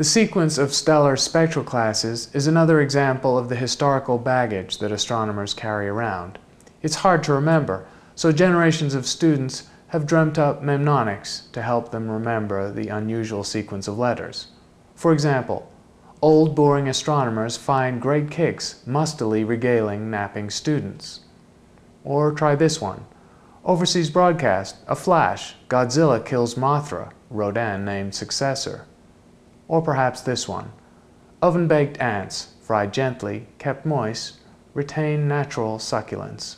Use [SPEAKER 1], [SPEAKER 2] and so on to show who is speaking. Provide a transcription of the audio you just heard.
[SPEAKER 1] The sequence of stellar spectral classes is another example of the historical baggage that astronomers carry around. It's hard to remember, so generations of students have dreamt up mnemonics to help them remember the unusual sequence of letters. For example, old boring astronomers find great kicks mustily regaling napping students. Or try this one. Overseas broadcast, a flash, Godzilla kills Mothra, Rodan named successor. Or perhaps this one. Oven-baked ants, fried gently, kept moist, retain natural succulence.